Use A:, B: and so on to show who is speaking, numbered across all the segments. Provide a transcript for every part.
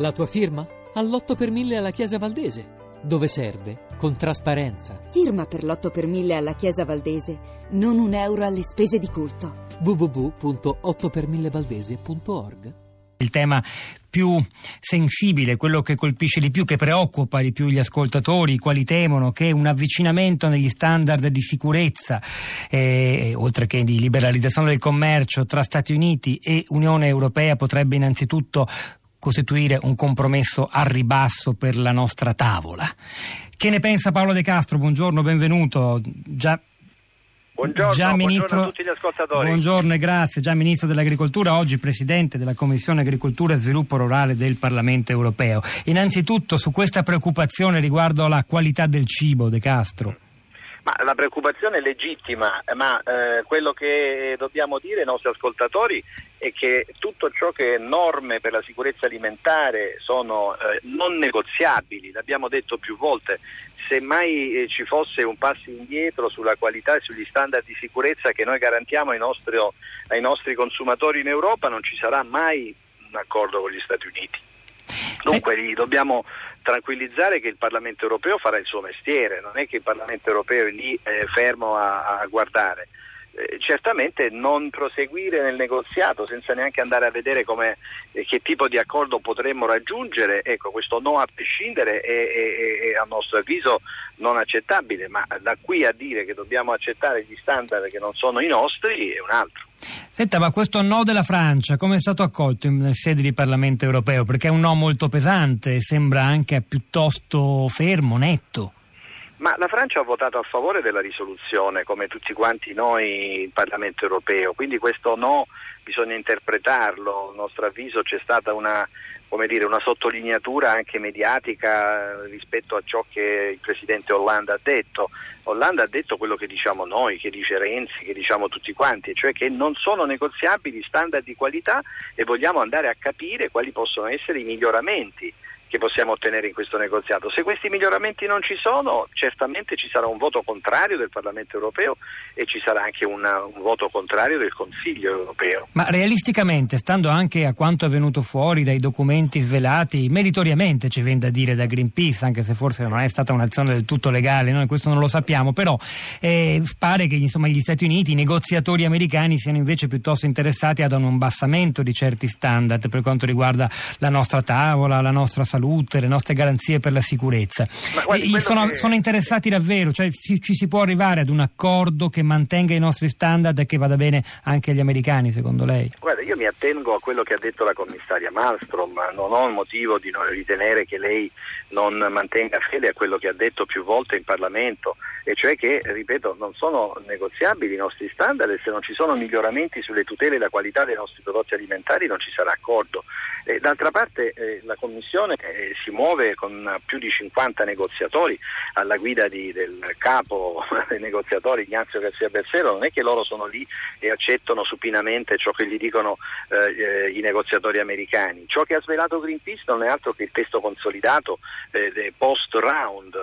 A: La tua firma? All'8 per 1000 alla Chiesa Valdese. Dove serve? Con trasparenza.
B: Firma per l'8 per 1000 alla Chiesa Valdese. Non un euro alle spese di culto.
A: www.8per1000valdese.org
C: il tema più sensibile, quello che colpisce di più, che preoccupa di più gli ascoltatori, i quali temono che un avvicinamento negli standard di sicurezza, eh, oltre che di liberalizzazione del commercio tra Stati Uniti e Unione Europea potrebbe innanzitutto costituire un compromesso al ribasso per la nostra tavola. Che ne pensa Paolo De Castro? Buongiorno, benvenuto.
D: Già Buongiorno,
C: già
D: ministro, buongiorno a tutti gli ascoltatori.
C: Buongiorno e grazie. Già Ministro dell'Agricoltura, oggi Presidente della Commissione Agricoltura e Sviluppo Rurale del Parlamento Europeo. Innanzitutto su questa preoccupazione riguardo alla qualità del cibo, De Castro.
D: Ma la preoccupazione è legittima, ma eh, quello che dobbiamo dire ai nostri ascoltatori è che tutto ciò che è norme per la sicurezza alimentare sono eh, non negoziabili, l'abbiamo detto più volte, se mai eh, ci fosse un passo indietro sulla qualità e sugli standard di sicurezza che noi garantiamo ai nostri, ai nostri consumatori in Europa non ci sarà mai un accordo con gli Stati Uniti. Dunque li dobbiamo tranquillizzare che il Parlamento europeo farà il suo mestiere, non è che il Parlamento europeo è lì eh, fermo a, a guardare. Eh, certamente non proseguire nel negoziato senza neanche andare a vedere eh, che tipo di accordo potremmo raggiungere, ecco, questo no a prescindere è, è, è, a nostro avviso non accettabile, ma da qui a dire che dobbiamo accettare gli standard che non sono i nostri è un altro.
C: Senta, ma questo no della Francia come è stato accolto in sede di Parlamento europeo? Perché è un no molto pesante, sembra anche piuttosto fermo, netto.
D: Ma la Francia ha votato a favore della risoluzione, come tutti quanti noi in Parlamento europeo, quindi questo no bisogna interpretarlo. A nostro avviso c'è stata una, dire, una sottolineatura anche mediatica rispetto a ciò che il Presidente Hollande ha detto. Hollande ha detto quello che diciamo noi, che dice Renzi, che diciamo tutti quanti, cioè che non sono negoziabili standard di qualità e vogliamo andare a capire quali possono essere i miglioramenti che possiamo ottenere in questo negoziato. Se questi miglioramenti non ci sono, certamente ci sarà un voto contrario del Parlamento europeo e ci sarà anche una, un voto contrario del Consiglio europeo.
C: Ma realisticamente, stando anche a quanto è venuto fuori dai documenti svelati, meritoriamente ci viene da dire da Greenpeace, anche se forse non è stata un'azione del tutto legale, noi questo non lo sappiamo, però eh, pare che insomma, gli Stati Uniti, i negoziatori americani siano invece piuttosto interessati ad un abbassamento di certi standard per quanto riguarda la nostra tavola, la nostra salute salute, le nostre garanzie per la sicurezza. Guardi, sono, che... sono, interessati davvero, cioè ci, ci, si può arrivare ad un accordo che mantenga i nostri standard e che vada bene anche agli americani, secondo lei?
D: Guarda, io mi attengo a quello che ha detto la commissaria Malmström, ma non ho motivo di ritenere che lei non mantenga fede a quello che ha detto più volte in Parlamento, e cioè che, ripeto, non sono negoziabili i nostri standard e se non ci sono miglioramenti sulle tutele e la qualità dei nostri prodotti alimentari non ci sarà accordo. Eh, d'altra parte eh, la Commissione eh, si muove con più di 50 negoziatori alla guida di, del capo dei negoziatori Ignazio Garcia Bersero, non è che loro sono lì e accettano supinamente ciò che gli dicono eh, eh, i negoziatori americani. Ciò che ha svelato Greenpeace non è altro che il testo consolidato eh, post round,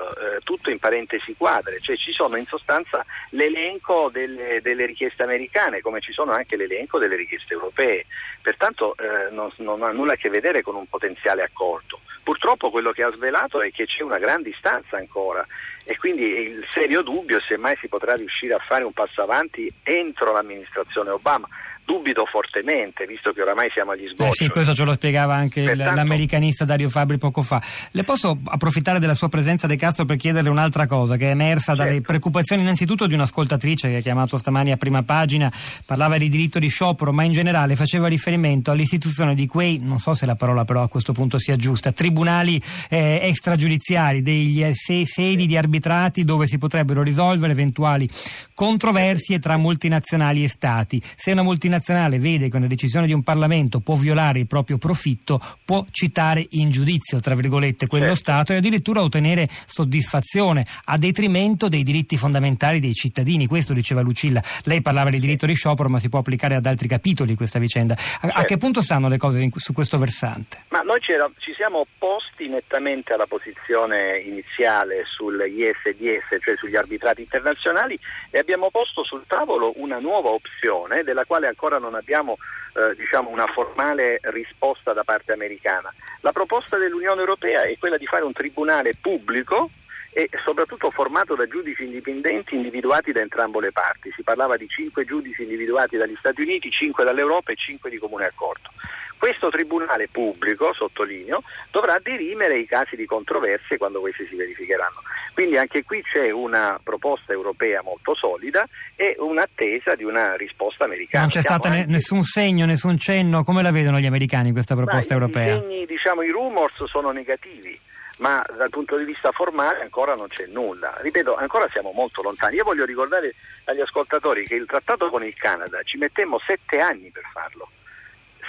D: tutto in parentesi quadre, cioè ci sono in sostanza l'elenco delle, delle richieste americane come ci sono anche l'elenco delle richieste europee. Pertanto non, non ha nulla a che vedere con un potenziale accordo. Purtroppo quello che ha svelato è che c'è una gran distanza ancora e quindi il serio dubbio se mai si potrà riuscire a fare un passo avanti entro l'amministrazione Obama dubito fortemente, visto che oramai siamo agli sgoccioli.
C: Eh sì, questo ce lo spiegava anche Pertanto... l'americanista Dario Fabri poco fa. Le posso approfittare della sua presenza De Castro per chiederle un'altra cosa che è emersa certo. dalle preoccupazioni innanzitutto di un'ascoltatrice che ha chiamato stamani a prima pagina, parlava di diritto di sciopero, ma in generale faceva riferimento all'istituzione di quei, non so se la parola però a questo punto sia giusta, tribunali eh, extragiudiziari, degli eh, sedi di arbitrati dove si potrebbero risolvere eventuali controversie tra multinazionali e stati. Se una multinazionale internazionale vede che una decisione di un Parlamento può violare il proprio profitto, può citare in giudizio, tra virgolette, quello certo. Stato e addirittura ottenere soddisfazione a detrimento dei diritti fondamentali dei cittadini. Questo diceva Lucilla. Lei parlava di diritto di sciopero, ma si può applicare ad altri capitoli questa vicenda. A, certo. a che punto stanno le cose in, su questo versante?
D: Ma noi ci siamo opposti nettamente alla posizione iniziale sul ISDS, cioè sugli arbitrati internazionali, e abbiamo posto sul tavolo una nuova opzione della quale ancora ancora non abbiamo eh, diciamo una formale risposta da parte americana. La proposta dell'Unione Europea è quella di fare un tribunale pubblico e soprattutto formato da giudici indipendenti individuati da entrambe le parti. Si parlava di cinque giudici individuati dagli Stati Uniti, cinque dall'Europa e cinque di comune accordo. Questo tribunale pubblico, sottolineo, dovrà dirimere i casi di controversie quando questi si verificheranno. Quindi anche qui c'è una proposta europea molto solida e un'attesa di una risposta americana.
C: Non c'è stato anche... nessun segno, nessun cenno, come la vedono gli americani questa proposta
D: Ma
C: europea?
D: I segni, diciamo, i rumors sono negativi ma dal punto di vista formale ancora non c'è nulla. Ripeto, ancora siamo molto lontani. Io voglio ricordare agli ascoltatori che il trattato con il Canada ci mettemmo sette anni per farlo.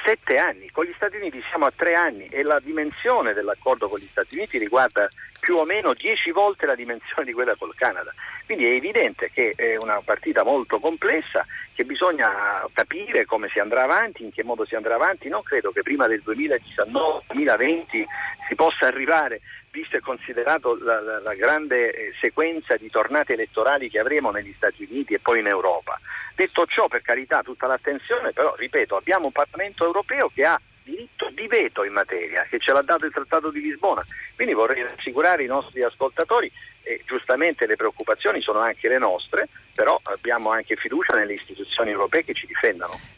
D: Sette anni, con gli Stati Uniti siamo a tre anni e la dimensione dell'accordo con gli Stati Uniti riguarda più o meno dieci volte la dimensione di quella col Canada. Quindi è evidente che è una partita molto complessa, che bisogna capire come si andrà avanti, in che modo si andrà avanti. Non credo che prima del 2019-2020 si possa arrivare visto e considerato la, la, la grande eh, sequenza di tornate elettorali che avremo negli Stati Uniti e poi in Europa. Detto ciò, per carità, tutta l'attenzione, però ripeto, abbiamo un Parlamento europeo che ha diritto di veto in materia, che ce l'ha dato il Trattato di Lisbona. Quindi vorrei rassicurare i nostri ascoltatori e giustamente le preoccupazioni sono anche le nostre, però abbiamo anche fiducia nelle istituzioni europee che ci difendano.